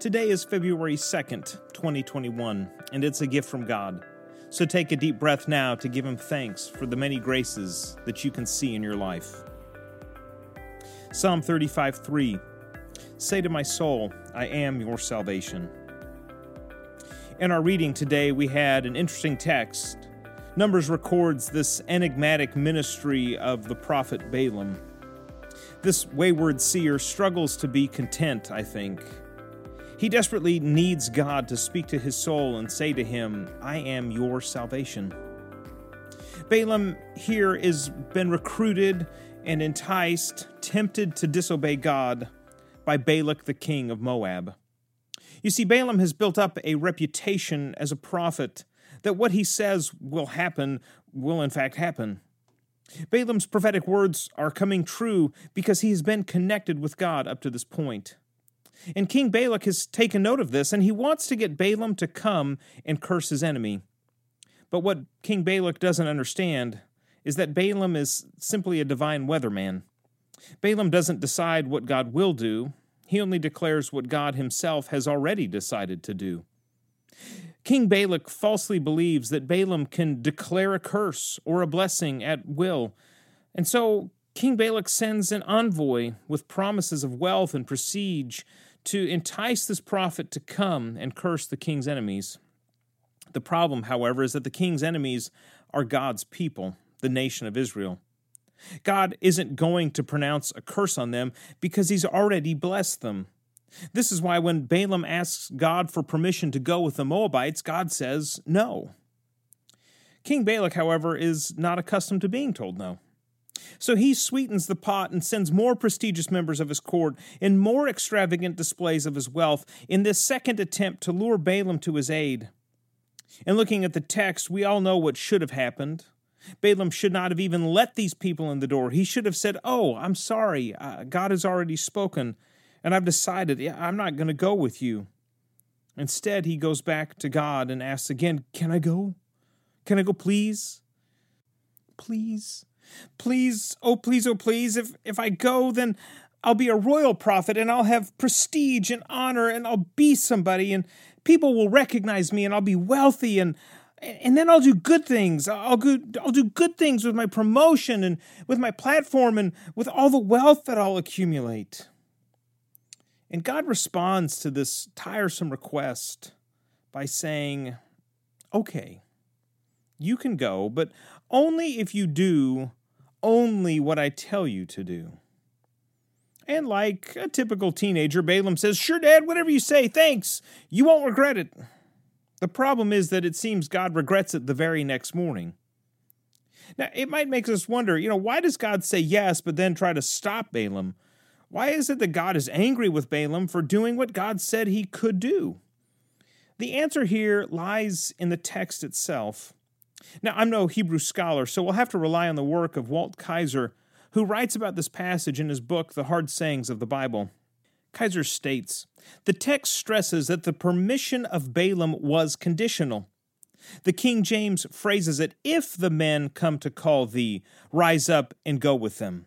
Today is February 2nd, 2021, and it's a gift from God. So take a deep breath now to give Him thanks for the many graces that you can see in your life. Psalm 35 3 Say to my soul, I am your salvation. In our reading today, we had an interesting text. Numbers records this enigmatic ministry of the prophet Balaam. This wayward seer struggles to be content, I think. He desperately needs God to speak to his soul and say to him, I am your salvation. Balaam here has been recruited and enticed, tempted to disobey God by Balak the king of Moab. You see, Balaam has built up a reputation as a prophet that what he says will happen will in fact happen. Balaam's prophetic words are coming true because he has been connected with God up to this point. And King Balak has taken note of this, and he wants to get Balaam to come and curse his enemy. But what King Balak doesn't understand is that Balaam is simply a divine weatherman. Balaam doesn't decide what God will do, he only declares what God himself has already decided to do. King Balak falsely believes that Balaam can declare a curse or a blessing at will, and so King Balak sends an envoy with promises of wealth and prestige to entice this prophet to come and curse the king's enemies. The problem, however, is that the king's enemies are God's people, the nation of Israel. God isn't going to pronounce a curse on them because he's already blessed them. This is why when Balaam asks God for permission to go with the Moabites, God says no. King Balak, however, is not accustomed to being told no. So he sweetens the pot and sends more prestigious members of his court and more extravagant displays of his wealth in this second attempt to lure Balaam to his aid. And looking at the text, we all know what should have happened. Balaam should not have even let these people in the door. He should have said, Oh, I'm sorry. Uh, God has already spoken, and I've decided I'm not going to go with you. Instead, he goes back to God and asks again, Can I go? Can I go, please? Please? Please, oh please, oh please, if if I go, then I'll be a royal prophet and I'll have prestige and honor and I'll be somebody and people will recognize me and I'll be wealthy and and then I'll do good things. I'll go, I'll do good things with my promotion and with my platform and with all the wealth that I'll accumulate. And God responds to this tiresome request by saying, "Okay, you can go, but only if you do only what I tell you to do. And like a typical teenager, Balaam says, Sure, Dad, whatever you say, thanks. You won't regret it. The problem is that it seems God regrets it the very next morning. Now, it might make us wonder, you know, why does God say yes, but then try to stop Balaam? Why is it that God is angry with Balaam for doing what God said he could do? The answer here lies in the text itself. Now, I'm no Hebrew scholar, so we'll have to rely on the work of Walt Kaiser, who writes about this passage in his book, The Hard Sayings of the Bible. Kaiser states The text stresses that the permission of Balaam was conditional. The King James phrases it, If the men come to call thee, rise up and go with them.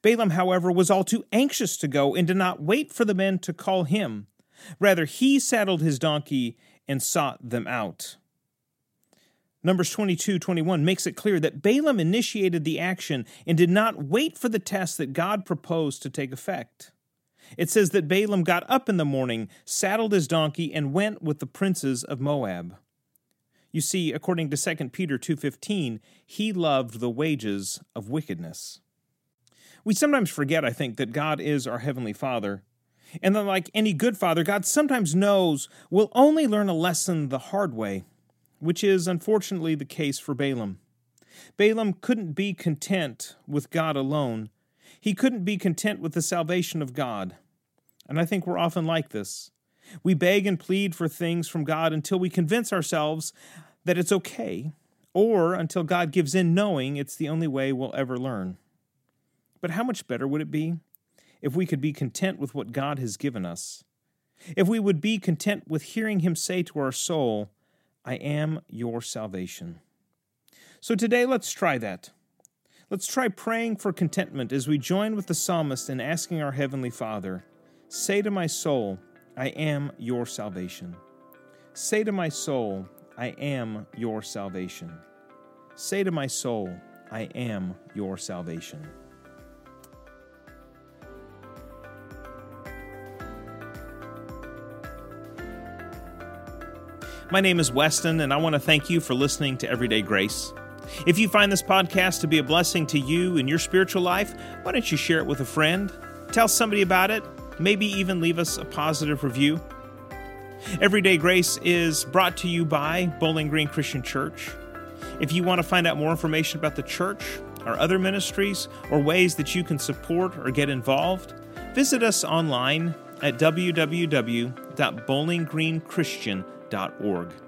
Balaam, however, was all too anxious to go and did not wait for the men to call him. Rather, he saddled his donkey and sought them out. Numbers 22 21 makes it clear that Balaam initiated the action and did not wait for the test that God proposed to take effect. It says that Balaam got up in the morning, saddled his donkey, and went with the princes of Moab. You see, according to 2 Peter 2:15, he loved the wages of wickedness. We sometimes forget, I think, that God is our heavenly Father. And that like any good father, God sometimes knows we'll only learn a lesson the hard way which is unfortunately the case for Balaam. Balaam couldn't be content with God alone. He couldn't be content with the salvation of God. And I think we're often like this. We beg and plead for things from God until we convince ourselves that it's okay, or until God gives in knowing it's the only way we'll ever learn. But how much better would it be if we could be content with what God has given us? If we would be content with hearing Him say to our soul, I am your salvation. So today, let's try that. Let's try praying for contentment as we join with the psalmist in asking our Heavenly Father, Say to my soul, I am your salvation. Say to my soul, I am your salvation. Say to my soul, I am your salvation. My name is Weston, and I want to thank you for listening to Everyday Grace. If you find this podcast to be a blessing to you in your spiritual life, why don't you share it with a friend? Tell somebody about it, maybe even leave us a positive review. Everyday Grace is brought to you by Bowling Green Christian Church. If you want to find out more information about the church, our other ministries, or ways that you can support or get involved, visit us online at www.bowlinggreenchristian.org.